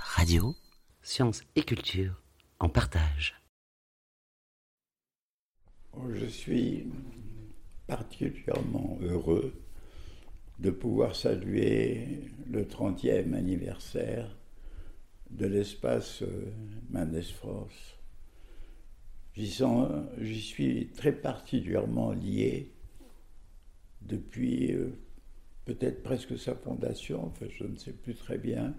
Radio. Sciences et culture en partage. Je suis particulièrement heureux de pouvoir saluer le 30e anniversaire de l'espace Mendes France. J'y suis très particulièrement lié depuis euh, peut-être presque sa fondation, enfin je ne sais plus très bien,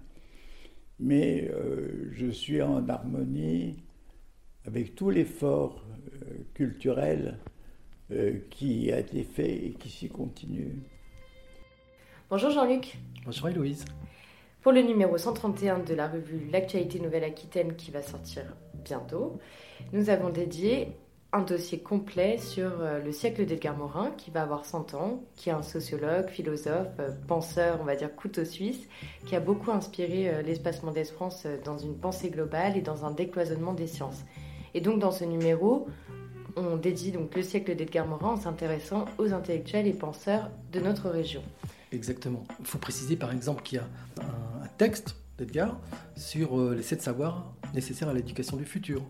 mais euh, je suis en harmonie avec tout l'effort culturel qui a été fait et qui s'y continue. Bonjour Jean-Luc. Bonjour Héloïse. Pour le numéro 131 de la revue L'actualité Nouvelle-Aquitaine qui va sortir bientôt, nous avons dédié un dossier complet sur euh, le siècle d'Edgar Morin, qui va avoir 100 ans, qui est un sociologue, philosophe, euh, penseur, on va dire couteau suisse, qui a beaucoup inspiré euh, l'espacement d'Espace France dans une pensée globale et dans un décloisonnement des sciences. Et donc dans ce numéro, on dédie donc le siècle d'Edgar Morin en s'intéressant aux intellectuels et penseurs de notre région. Exactement. Il faut préciser par exemple qu'il y a un, texte d'Edgar sur les sept savoirs nécessaires à l'éducation du futur,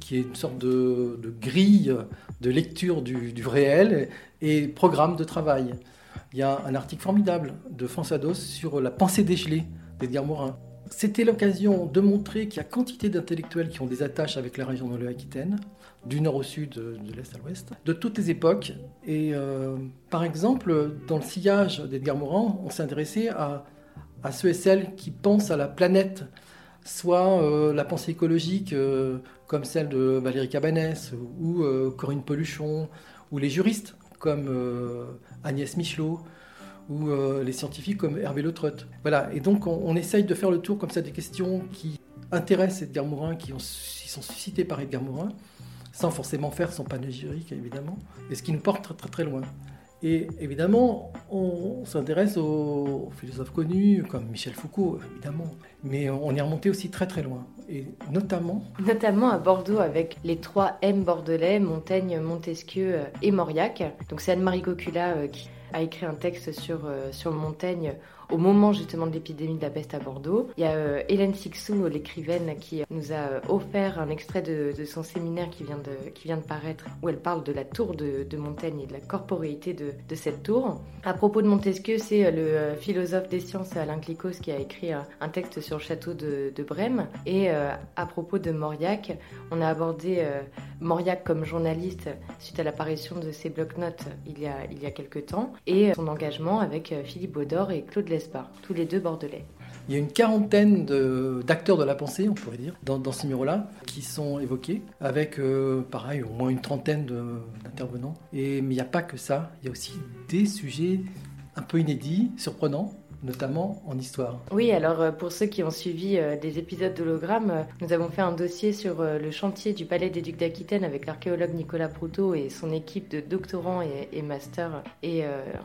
qui est une sorte de, grille de lecture du, réel et, programme de travail. Il y a un article formidable de François Dos sur la pensée dégelée d'Edgar Morin. C'était l'occasion de montrer qu'il y a quantité d'intellectuels qui ont des attaches avec la région de l'Aquitaine, du nord au sud, de l'est à l'ouest, de toutes les époques. Et euh, par exemple, dans le sillage d'Edgar Morin, on s'est intéressé à, ceux et celles qui pensent à la planète, soit euh, la pensée écologique euh, comme celle de Valérie Cabanès ou Corinne Peluchon, ou les juristes comme Agnès Michelot ou les scientifiques comme Hervé Le Voilà, et donc on, essaye de faire le tour comme ça des questions qui intéressent Edgar Morin, qui, ont, sont suscitées par Edgar Morin, sans forcément faire son panégyrique, évidemment, et ce qui nous porte très, très loin. Et évidemment, on s'intéresse aux philosophes connus comme Michel Foucault, évidemment, mais on est remonté aussi très très loin, et notamment... Notamment à Bordeaux avec les trois M bordelais, Montaigne, Montesquieu et Mauriac. Donc c'est Anne-Marie Cocula euh, qui a écrit un texte sur, euh, sur Montaigne au moment justement de l'épidémie de la peste à Bordeaux. Il y a euh, Hélène Sixou, l'écrivaine, qui nous a offert un extrait de, son séminaire qui vient, de, qui vient de paraître, où elle parle de la tour de, Montaigne et de la corporéité de, de, cette tour. À propos de Montesquieu, c'est euh, le philosophe des sciences Alain Clicos qui a écrit un, texte sur le château de, Brême. Et à propos de Mauriac, on a abordé Mauriac comme journaliste suite à l'apparition de ses blocs-notes il y a, il y a quelques temps, et son engagement avec Philippe Baudor et Claude pas, tous les deux bordelais. Il y a une quarantaine d'acteurs de, la pensée, on pourrait dire, dans, dans ce numéro-là, qui sont évoqués, avec, euh, pareil, au moins une trentaine d'intervenants. Mais il n'y a pas que ça, il y a aussi des sujets un peu inédits, surprenants, notamment en histoire. Oui, alors euh, pour ceux qui ont suivi euh, des épisodes d'Hologramme, euh, nous avons fait un dossier sur le chantier du Palais des Ducs d'Aquitaine avec l'archéologue Nicolas Proutot et son équipe de doctorants et, masters et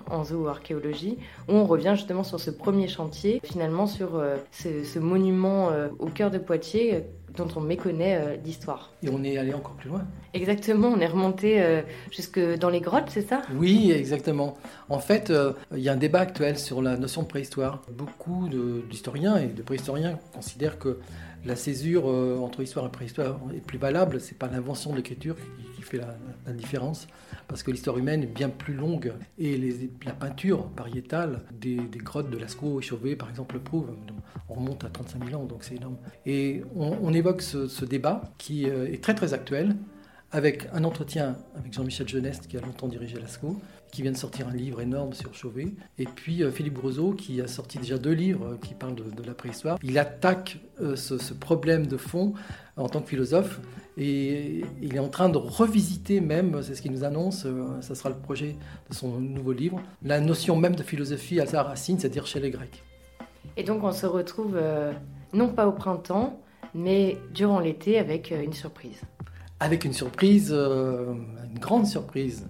en zooarchéologie, où on revient justement sur ce premier chantier, finalement sur ce, monument au cœur de Poitiers dont on méconnaît l'histoire. Et on est allé encore plus loin. Exactement, on est remonté jusque dans les grottes, c'est ça? Oui, exactement. En fait, il y a un débat actuel sur la notion de préhistoire Beaucoup d'historiens et de préhistoriens considèrent que la césure euh, entre histoire et préhistoire est plus valable. C'est pas l'invention de l'écriture qui, fait la, différence, parce que l'histoire humaine est bien plus longue et la peinture pariétale des, grottes de Lascaux et Chauvet, par exemple, le prouve. On remonte à 35 000 ans, donc c'est énorme. Et on, évoque ce, débat qui euh, est très très actuel avec un entretien avec Jean-Michel Geneste, qui a longtemps dirigé Lascaux, qui vient de sortir un livre énorme sur Chauvet, et puis euh, Philippe Broseau, qui a sorti déjà deux livres euh, qui parlent de, la préhistoire. Il attaque euh, ce, problème de fond en tant que philosophe, et il est en train de revisiter même, c'est ce qu'il nous annonce, ça sera le projet de son nouveau livre, la notion même de philosophie à sa racine, c'est-à-dire chez les Grecs. Et donc on se retrouve non pas au printemps, mais durant l'été avec une surprise avec une surprise, euh, une grande surprise.